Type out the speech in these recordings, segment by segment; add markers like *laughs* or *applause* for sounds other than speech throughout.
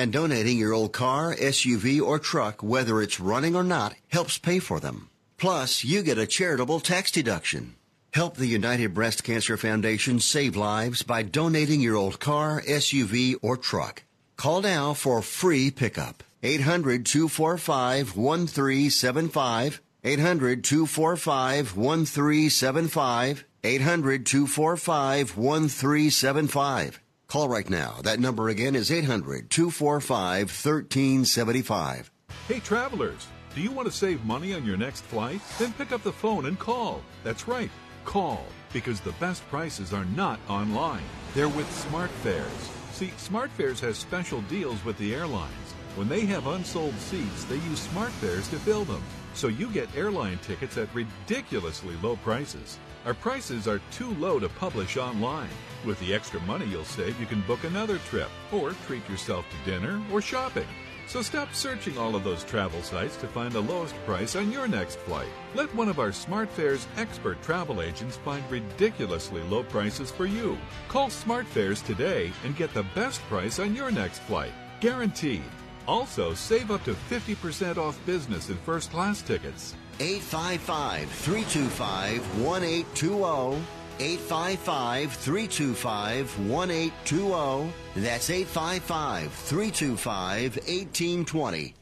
And donating your old car, SUV, or truck, whether it's running or not, helps pay for them. Plus, you get a charitable tax deduction. Help the United Breast Cancer Foundation save lives by donating your old car, SUV, or truck. Call now for free pickup. 800 245 1375. 800 245 1375. 800 245 1375. Call right now. That number again is 800 245 1375. Hey, travelers, do you want to save money on your next flight? Then pick up the phone and call. That's right, call, because the best prices are not online. They're with SmartFares. See, SmartFares has special deals with the airlines. When they have unsold seats, they use SmartFares to fill them. So you get airline tickets at ridiculously low prices. Our prices are too low to publish online. With the extra money you'll save, you can book another trip or treat yourself to dinner or shopping. So stop searching all of those travel sites to find the lowest price on your next flight. Let one of our SmartFares expert travel agents find ridiculously low prices for you. Call SmartFares today and get the best price on your next flight. Guaranteed. Also, save up to 50% off business and first class tickets. 855 325 1820. 855 325 1820. That's 855 325 1820.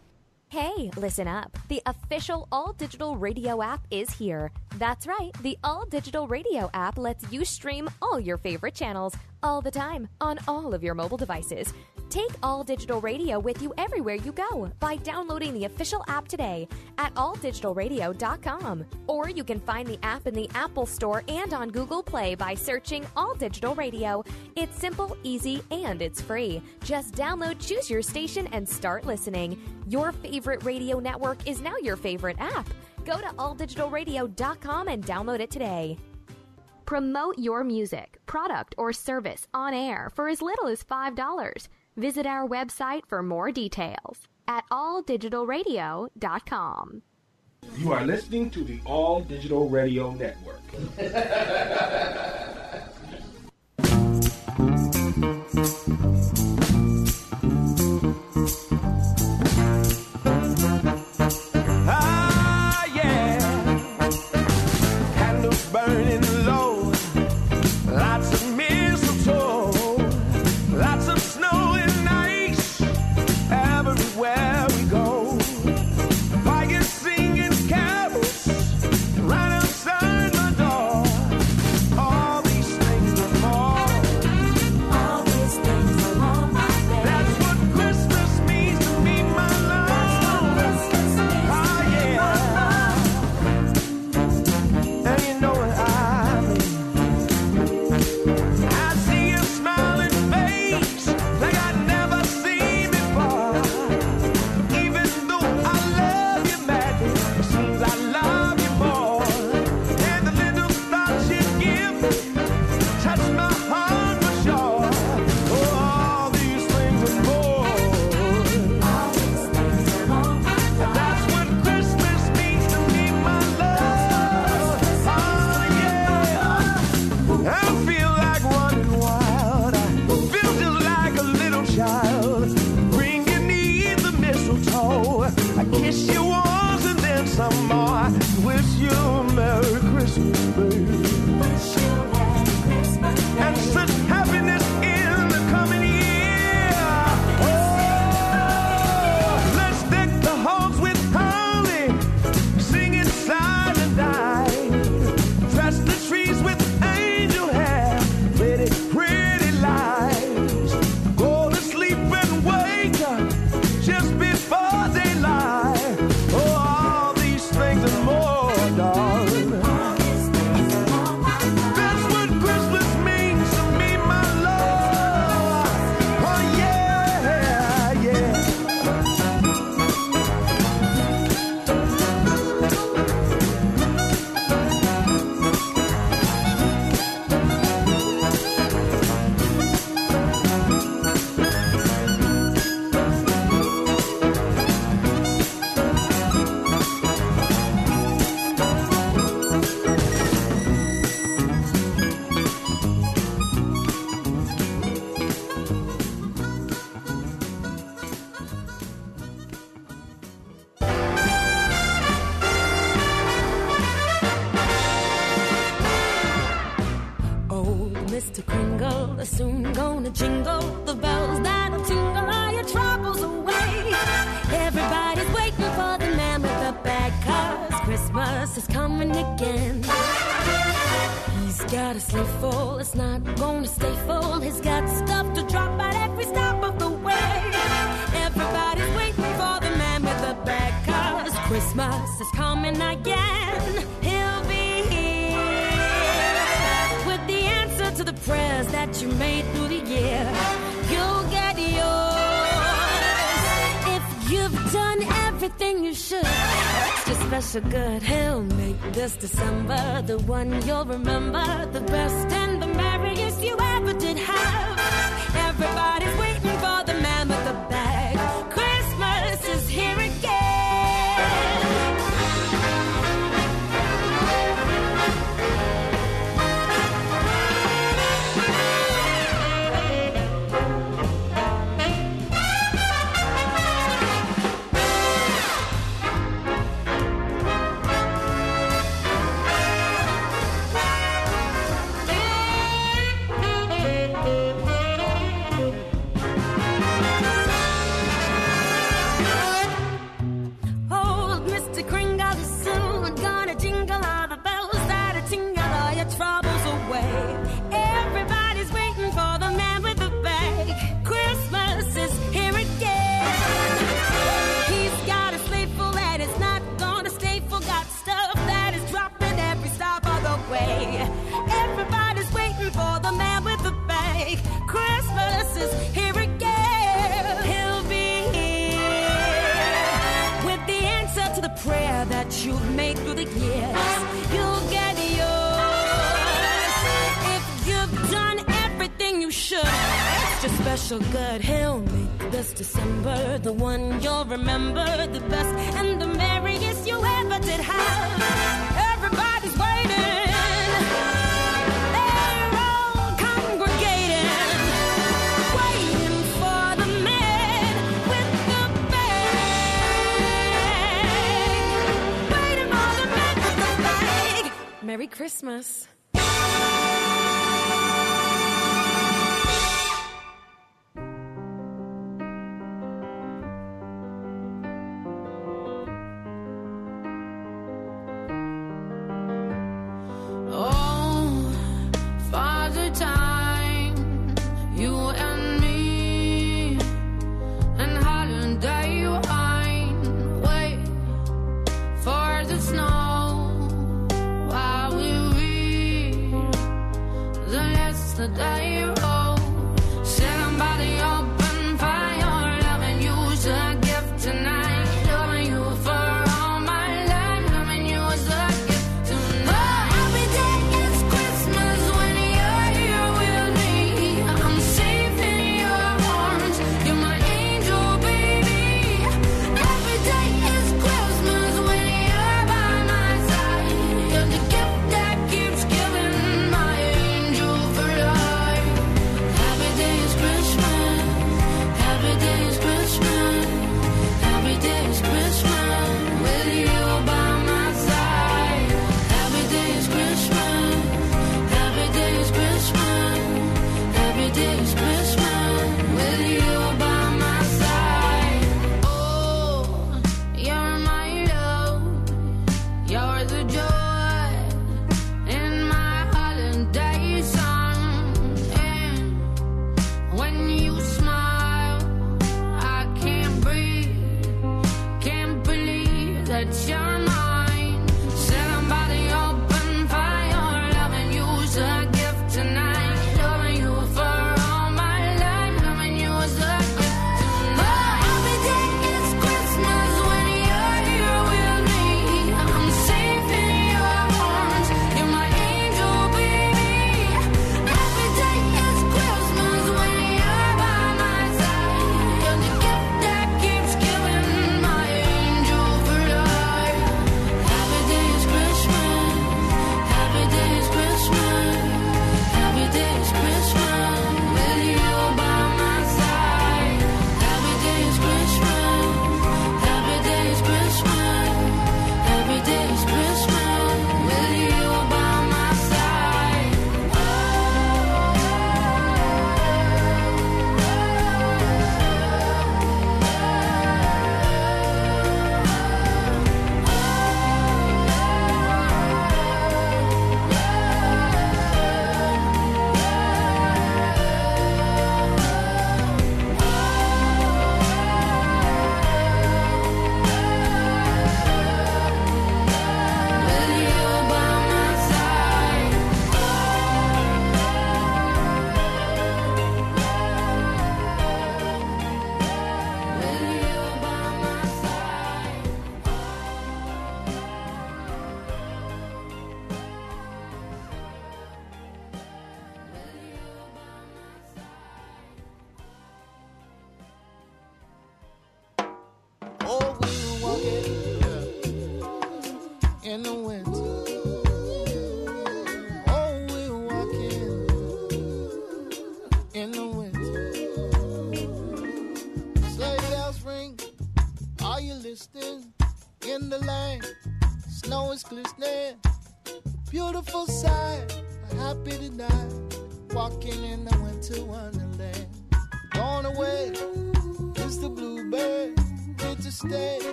Hey, listen up. The official all digital radio app is here. That's right. The all digital radio app lets you stream all your favorite channels all the time on all of your mobile devices. Take All Digital Radio with you everywhere you go by downloading the official app today at alldigitalradio.com. Or you can find the app in the Apple Store and on Google Play by searching All Digital Radio. It's simple, easy, and it's free. Just download, choose your station, and start listening. Your favorite radio network is now your favorite app. Go to alldigitalradio.com and download it today. Promote your music, product, or service on air for as little as $5. Visit our website for more details at alldigitalradio.com. You are listening to the All Digital Radio Network. *laughs* gonna jingle the bells that'll tingle all your troubles away. Everybody's waiting for the man with the Christmas is coming again. He's got a sleigh full, it's not gonna stay full. He's got stuff to drop at every stop of the way. Everybody's waiting for the man with the Christmas is coming again. Prayers that you made through the year. You'll get yours if you've done everything you should. Extra special good. He'll make this December the one you'll remember, the best and the merriest you ever did have. Everybody's waiting for the man with the bag. You've made through the years. You'll get yours if you've done everything you should. Extra special good. He'll make this December the one you'll remember the best and the merriest you ever did have. Merry Christmas.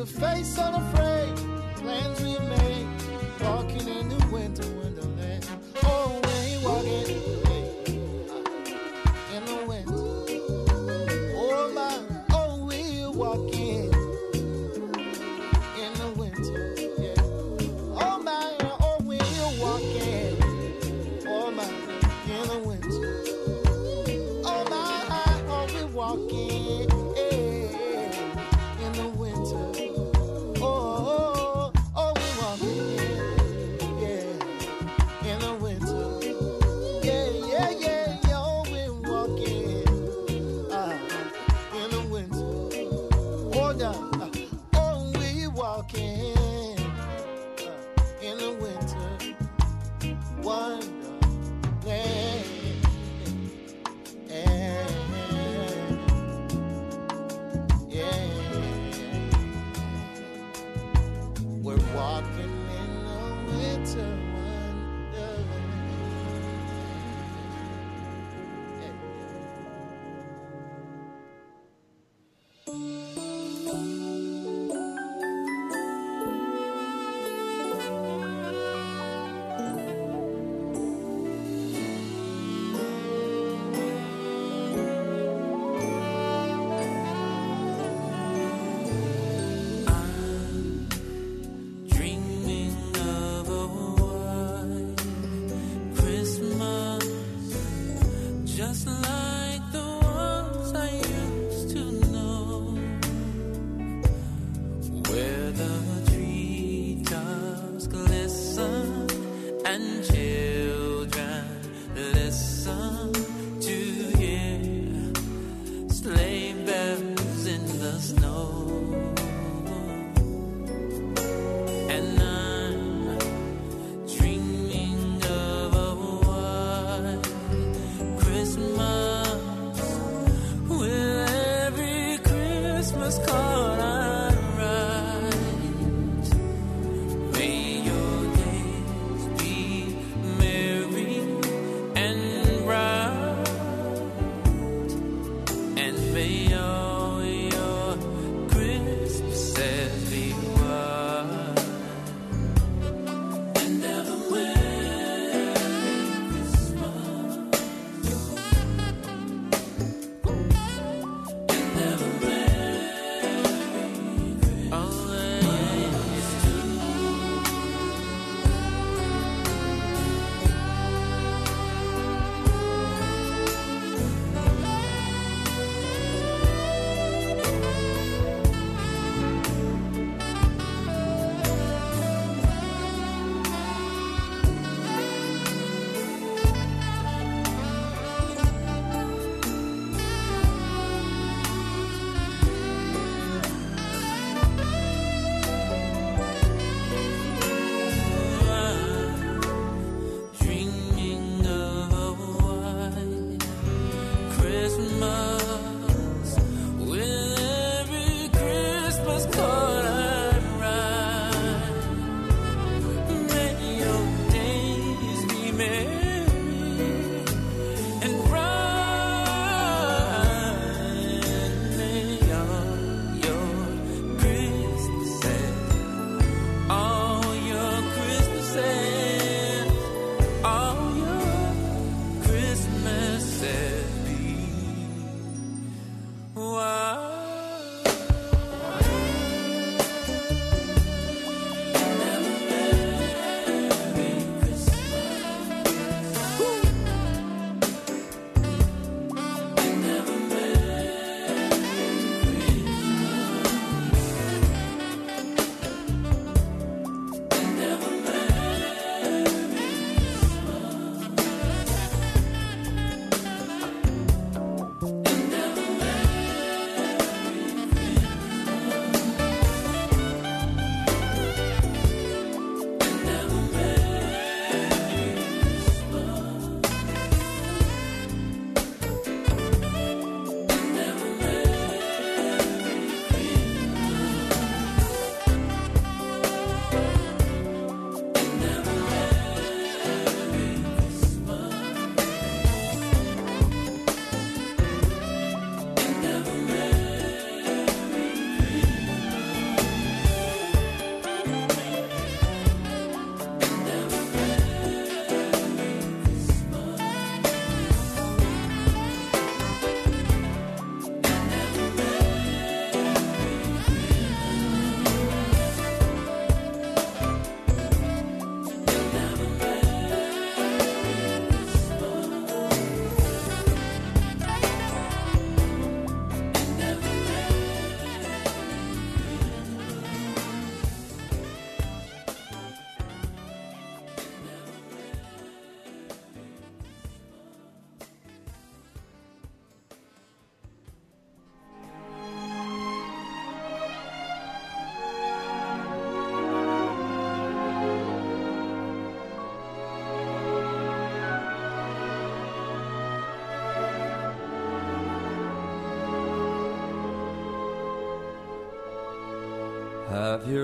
To face unafraid plans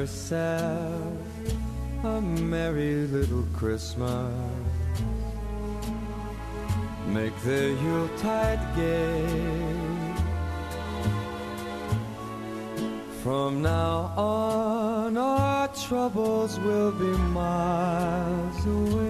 Yourself a merry little Christmas. Make the Yuletide gay. From now on, our troubles will be miles away.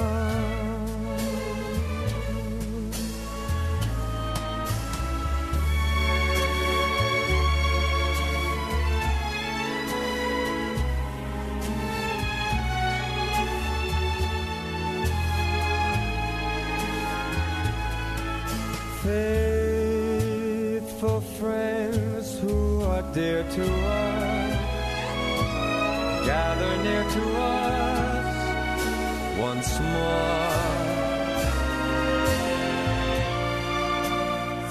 More.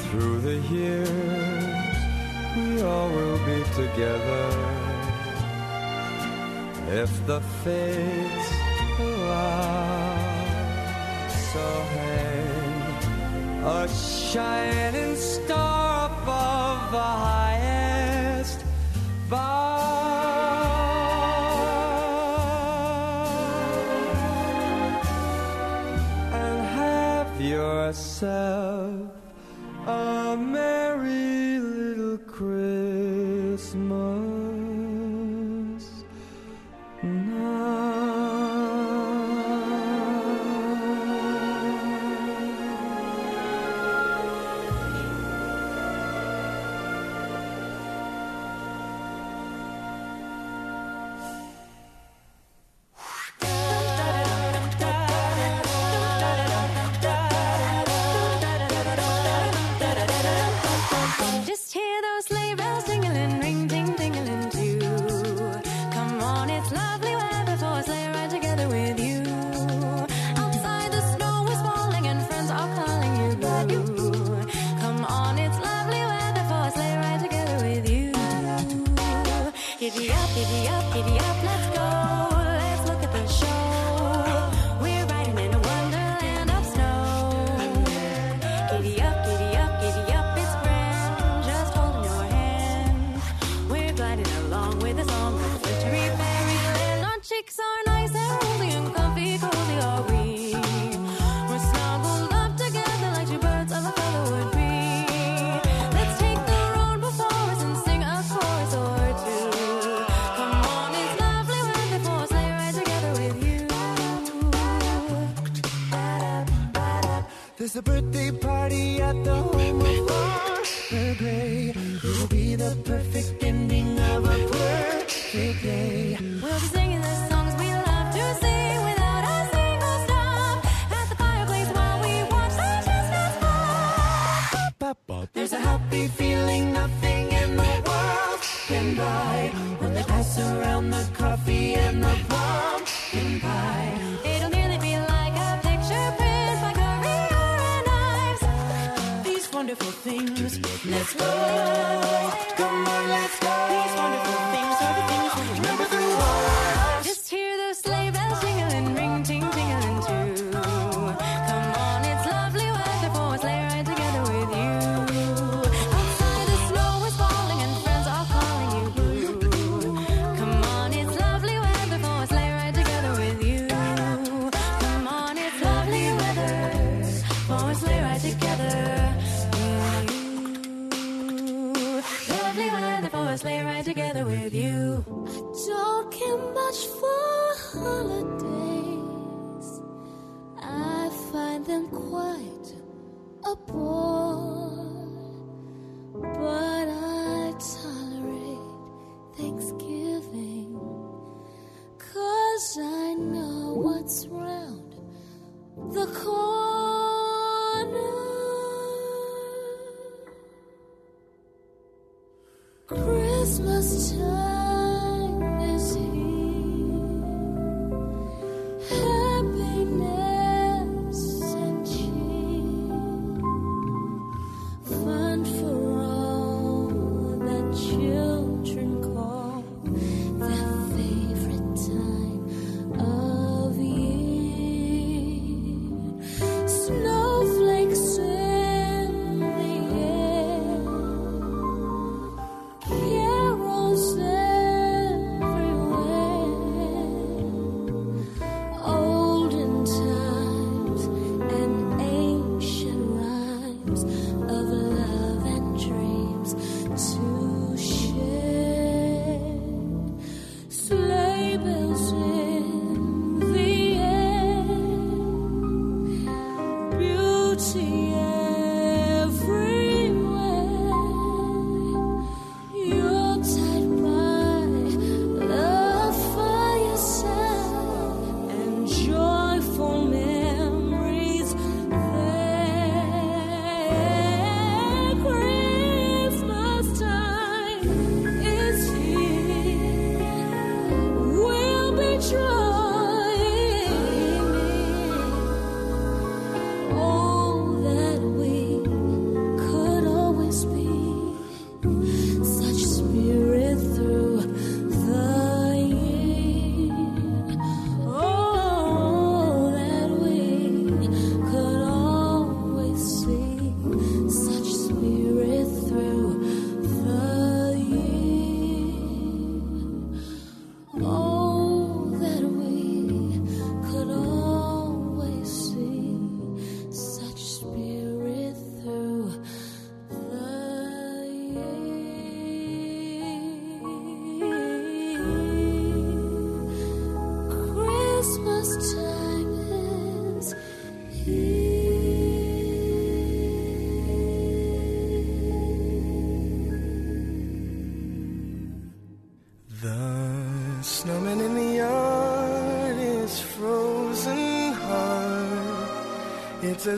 Through the years, we all will be together if the fates allow. So hang a shining star above the highest a merry little Christmas Let's go.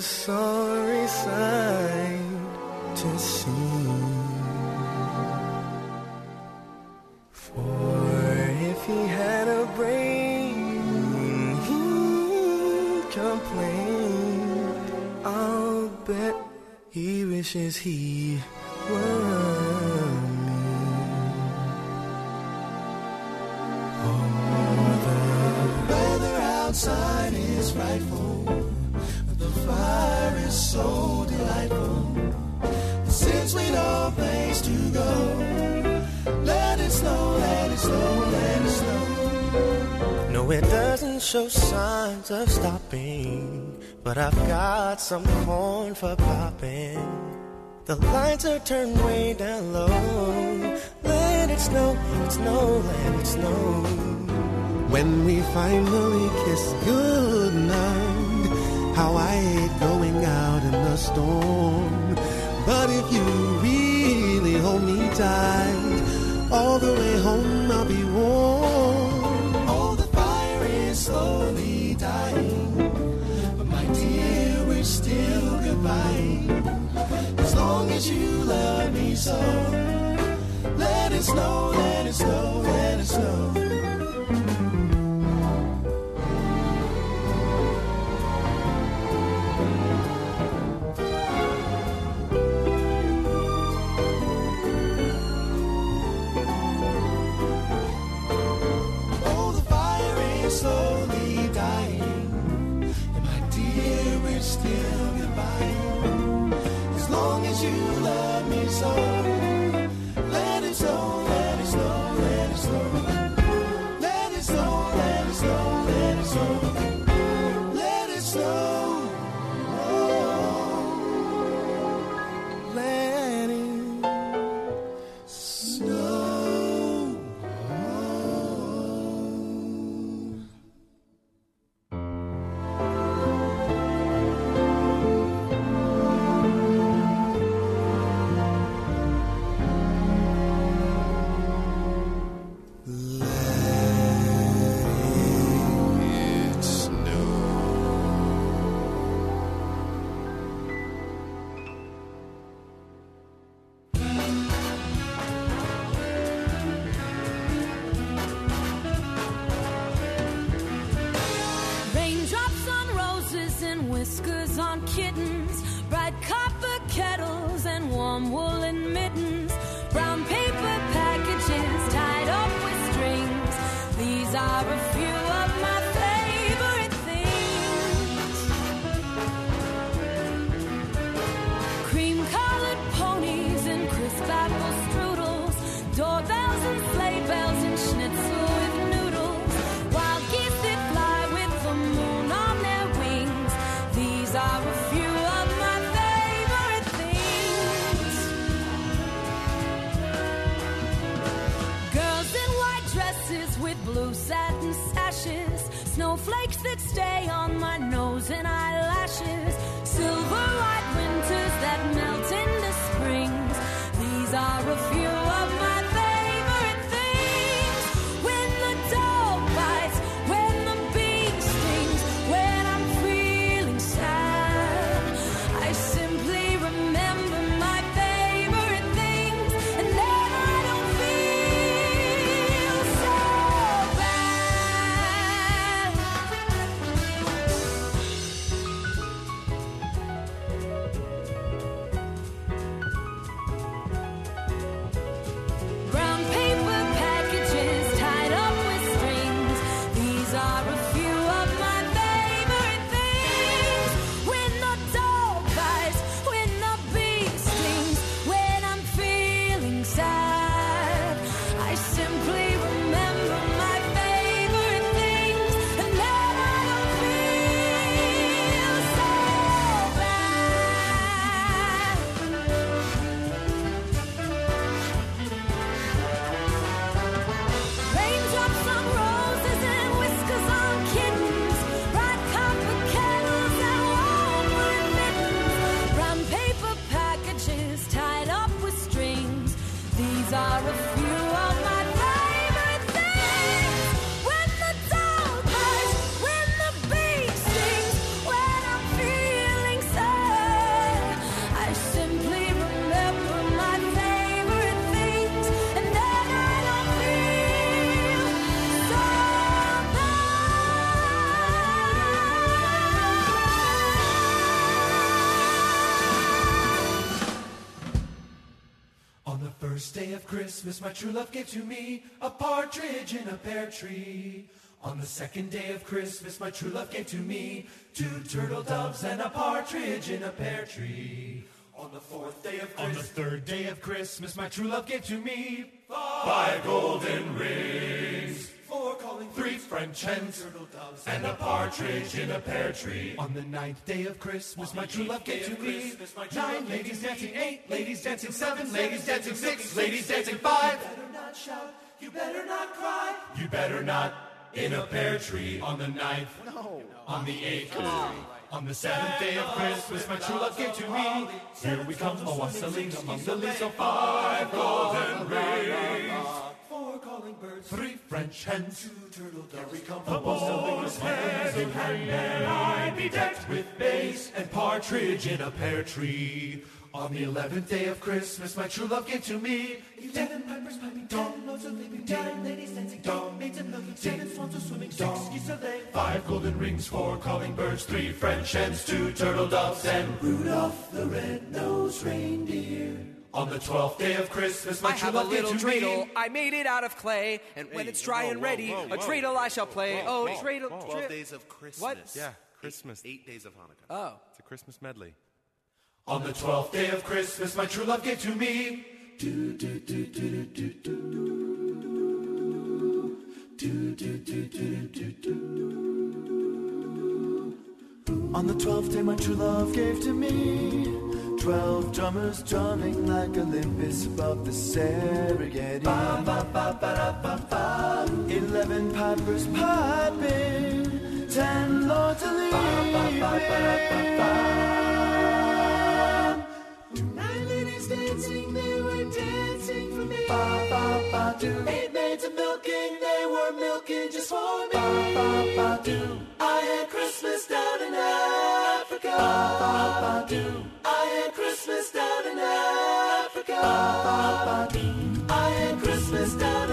sorry sight to see. For if he had a brain, he complained. I'll bet he wishes he were. show signs of stopping, but I've got some corn for popping. The lights are turned way down low. Let it snow, it snow, let it snow. When we finally kiss goodnight, how I hate going out in the storm. But if you really hold me tight, all the way home I'll be that you love me so. Let it snow, let it snow, let it snow. Day of Christmas, my true love gave to me a partridge in a pear tree. On the second day of Christmas, my true love gave to me two turtle doves and a partridge in a pear tree. On the fourth day of Christmas, on the third day of Christmas, my true love gave to me five golden rings. Four calling French hens, and a partridge in a pear tree. On the ninth day of Christmas, my true love gave to me nine ladies dancing, eight ladies dancing, seven ladies dancing, six ladies dancing, five. You better not shout, you better not cry, you better not in a pear tree. On the ninth, no. On the eighth, on the seventh day of Christmas, my true love gave to me. Here we come, a wassailing among the leaves of five golden rings. Calling birds, three French hens, two turtle doves. We come, a wassailing hand in hand, and I be decked with bass and partridge in a pear tree. On the eleventh day of Christmas, my true love gave to me. Ten pipers piping, ten notes of leaping, ten ladies dancing, ten maids and milking, ten swans a swimming, six geese a laying, five golden rings, four calling birds, three French hens, two turtle doves, and Rudolph the red-nosed reindeer. On the twelfth day of Christmas, my I true have a love gave little to dreidel. me. I made it out of clay, and when it's dry whoa, and ready, whoa, a dreidel I shall play. Whoa, oh, whoa, dreidel. whoa. 12 days of Christmas. What? Yeah, Christmas. Eight, days of Hanukkah. Oh. It's a Christmas medley. On the twelfth day of Christmas, my true love gave to me. Do, do, do, do, do, do, do. Do, do, do, do, do, do. On the twelfth day, my true love gave to me twelve drummers drumming like Olympus above the Serengeti. Ba, ba, ba, ba, da, ba, ba. Eleven pipers piping, ten lords a Nine ladies dancing, they were dancing for me. Ba, ba, ba, do. Eight maids a milking, they were milking just for me. Ba, ba, ba, do. I had Christmas down in Africa. Ba, ba, ba, do. Christmas down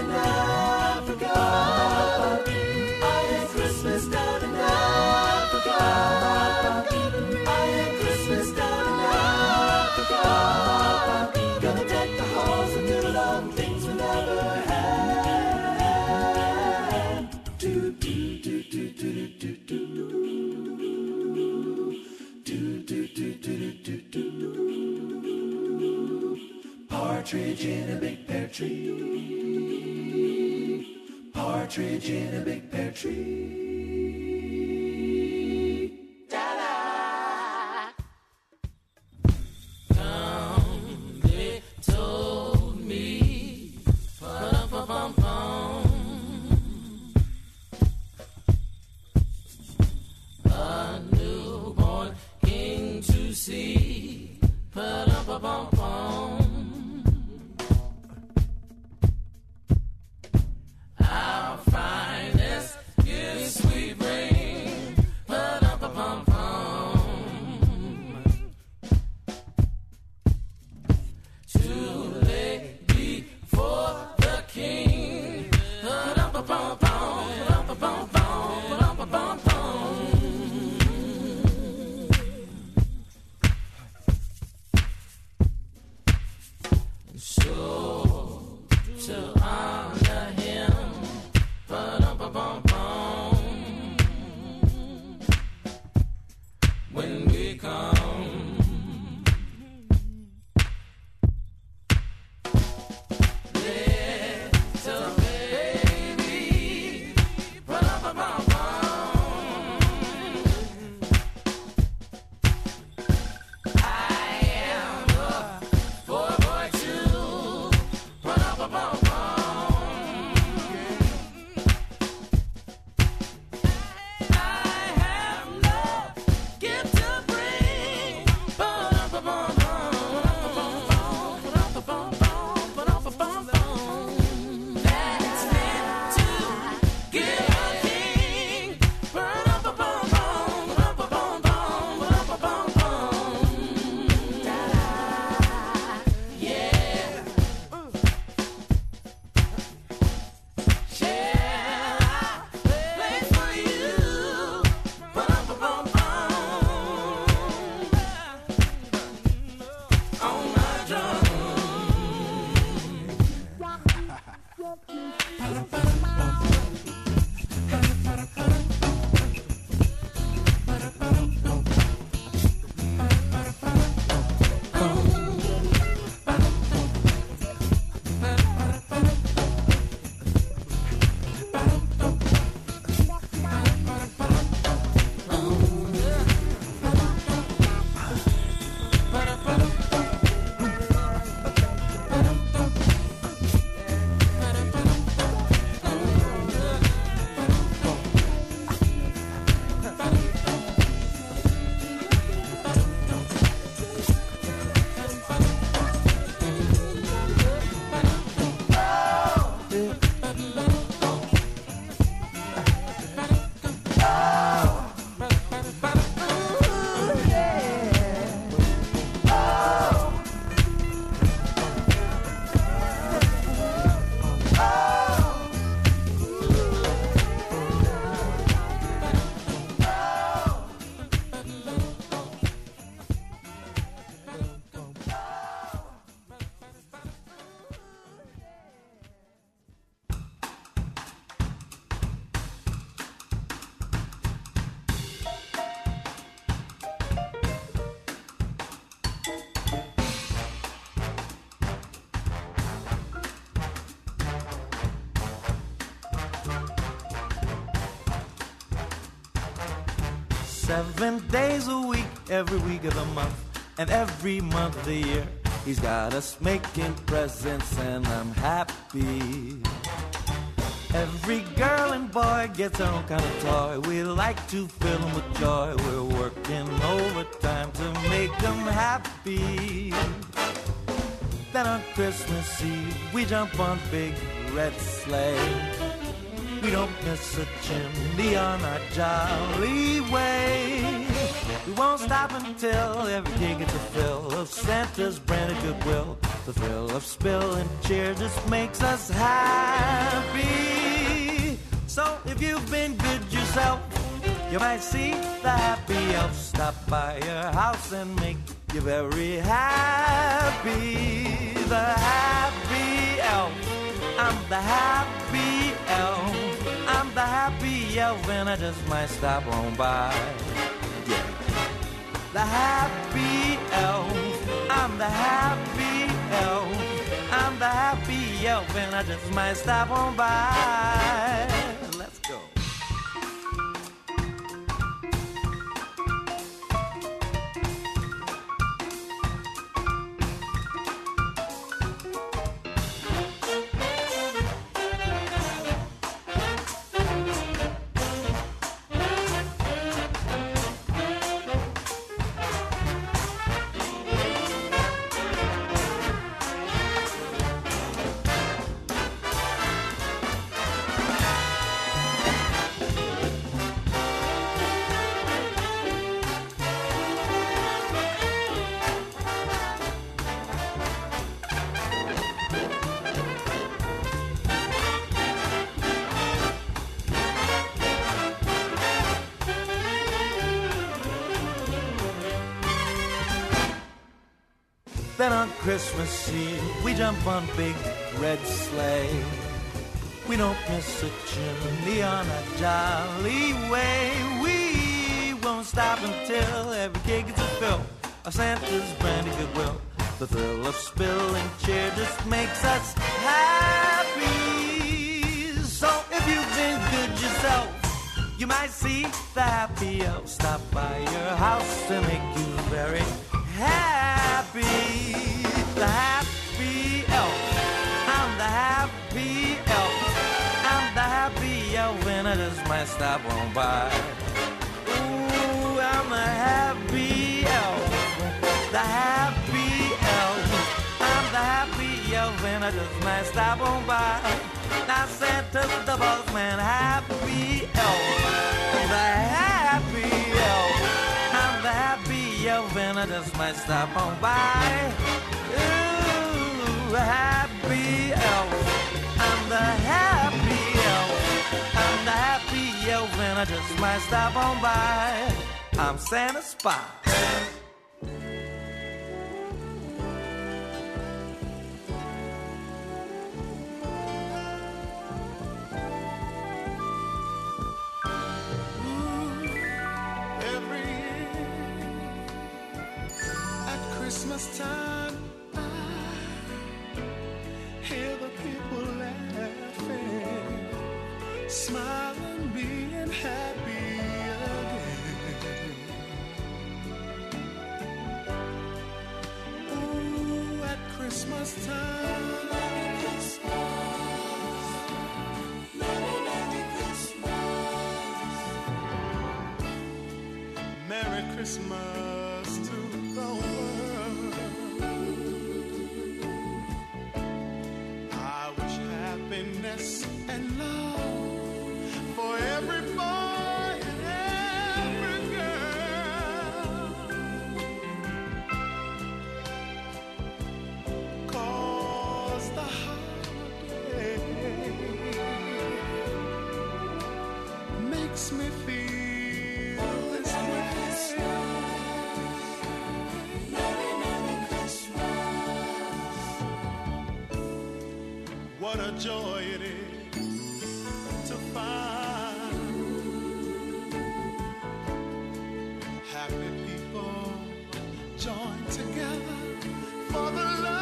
Partridge in a big pear tree. Partridge in a big pear tree. Seven days a week, every week of the month, and every month of the year. He's got us making presents, and I'm happy. Every girl and boy gets their own kind of toy. We like to fill them with joy. We're working overtime to make them happy. Then on Christmas Eve, we jump on big red sleigh. We don't miss a chimney on our jolly way. We won't stop until every kid gets a fill of Santa's brand of goodwill. The thrill of spill and cheer just makes us happy. So if you've been good yourself, you might see the happy elf stop by your house and make you very happy. The happy elf. I'm the happy elf. I'm the happy elf, and I just might stop on by. Yeah. The happy elf. I'm the happy elf. I'm the happy elf, and I just might stop on by. Christmas Eve, we jump on big red sleigh. We don't miss a chimney on a jolly way. We won't stop until every kid gets a fill of Santa's brandy goodwill. The thrill of spilling cheer just makes us happy. So if you've been good yourself, you might see the happy elf stop by your house to make you very happy. The happy elf. I'm the happy elf. I'm the happy elf, and I just might stop on by. Ooh, I'm a happy elf. The happy elf. I'm the happy elf, and I just might stop on by. Now Santa's the boss man, happy elf. The happy elf. I'm the happy elf, and I just might stop on by. I just might stop on by. I'm Santa Spot. Mm. At Christmas time, I hear the people laughing, smiling, Christmas time. Merry, Merry Christmas. Merry Christmas joy it is to find happy people join together for the love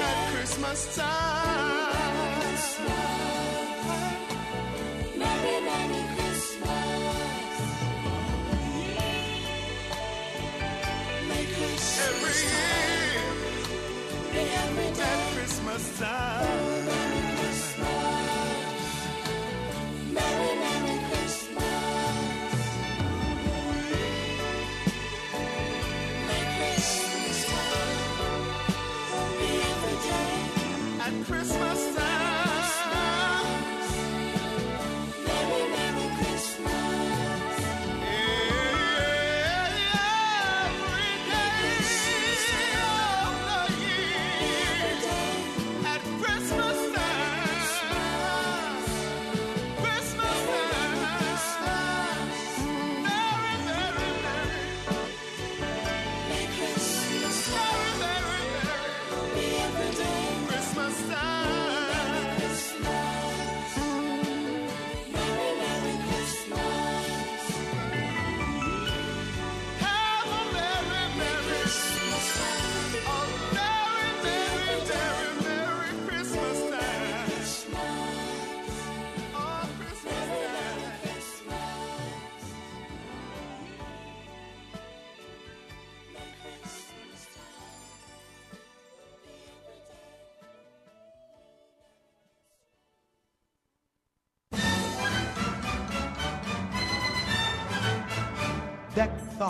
at Christmas time. Merry, Merry Christmas. Every year at Christmas time.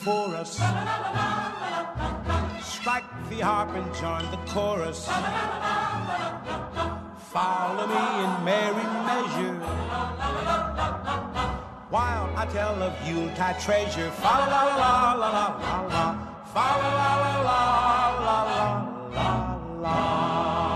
Before us. Strike the harp and join the chorus. Follow me in merry measure. While I tell of Yuletide treasure. La la la la la la la. La la la la la la la la.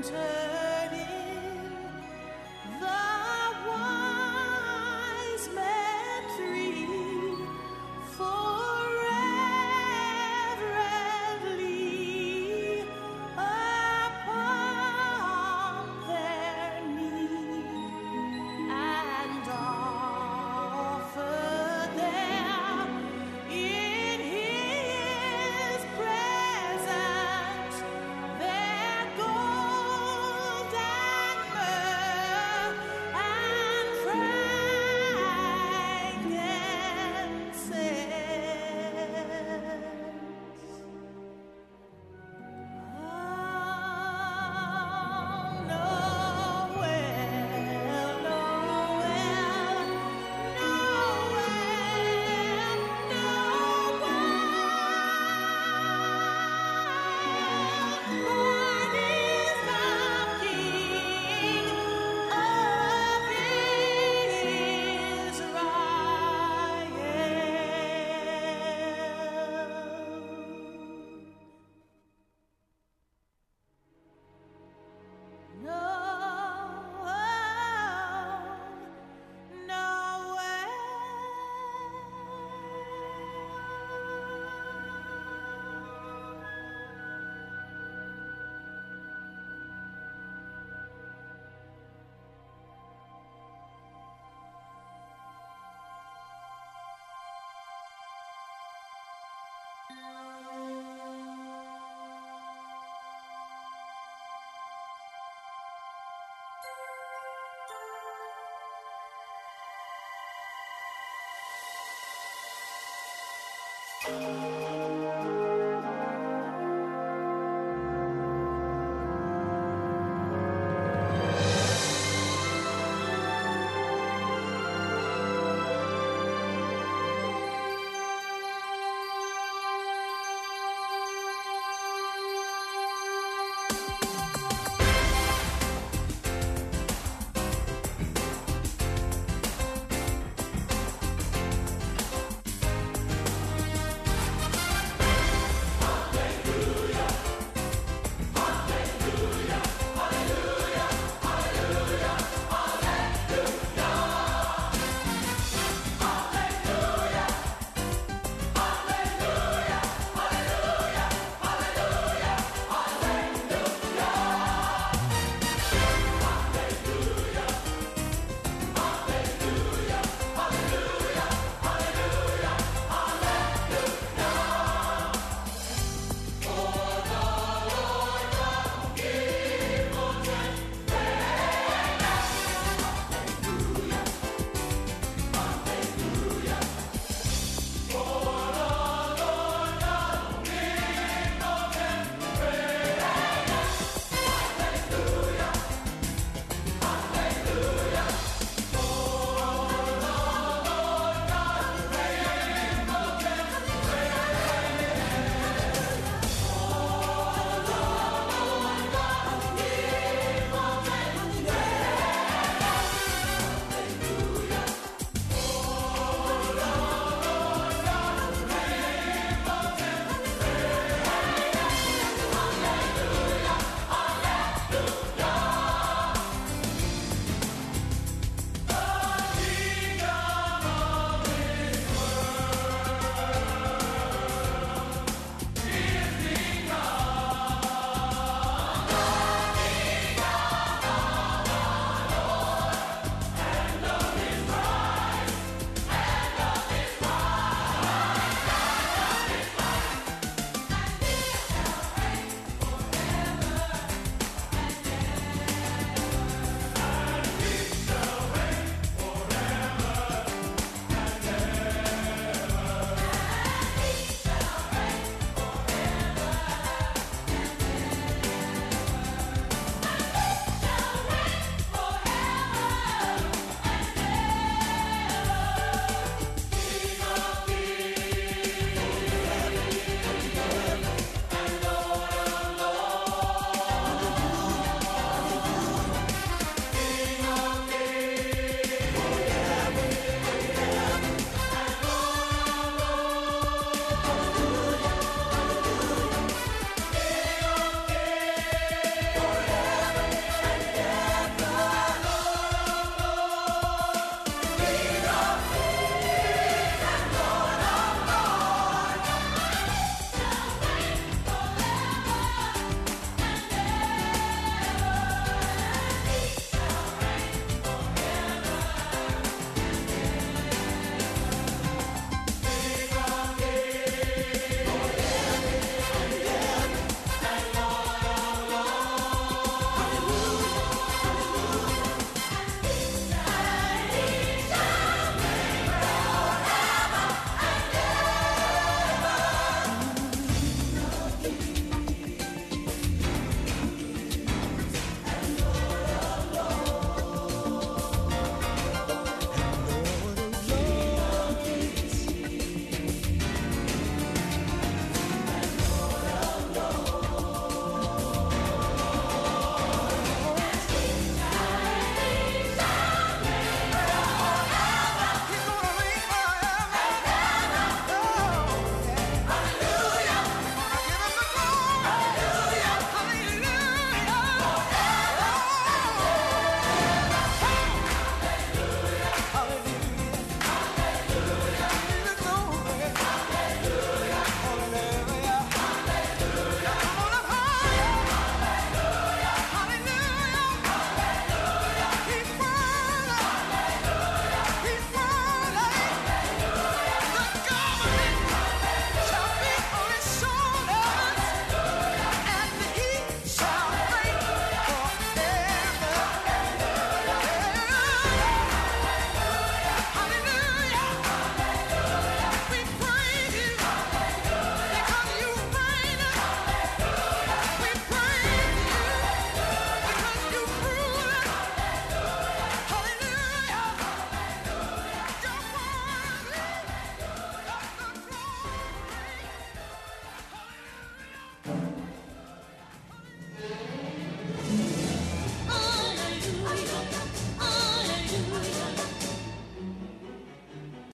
mountain.